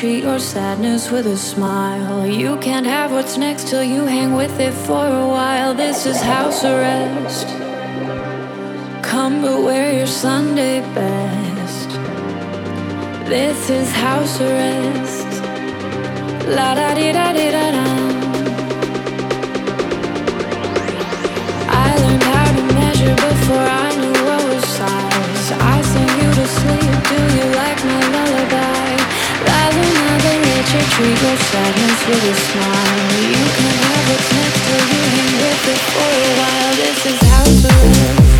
treat your sadness with a smile. You can't have what's next till you hang with it for a while. This is house arrest. Come but wear your Sunday best. This is house arrest. La da di da di da da. I learned how to measure before I knew what was size. I sing you to sleep. Do you like my lullaby? Leche, treat your sadness with a smile. You can have what's next till you hang with it for a while. This is house arrest.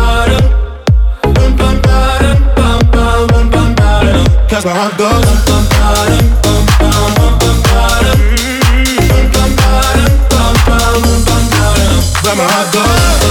Cause my heart goes Where my heart goes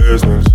business.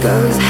Goes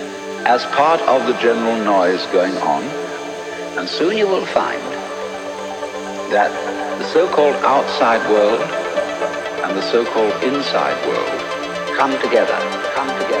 as part of the general noise going on, and soon you will find that the so-called outside world and the so-called inside world come together, come together,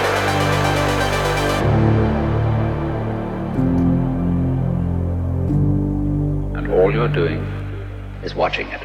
You're doing is watching it.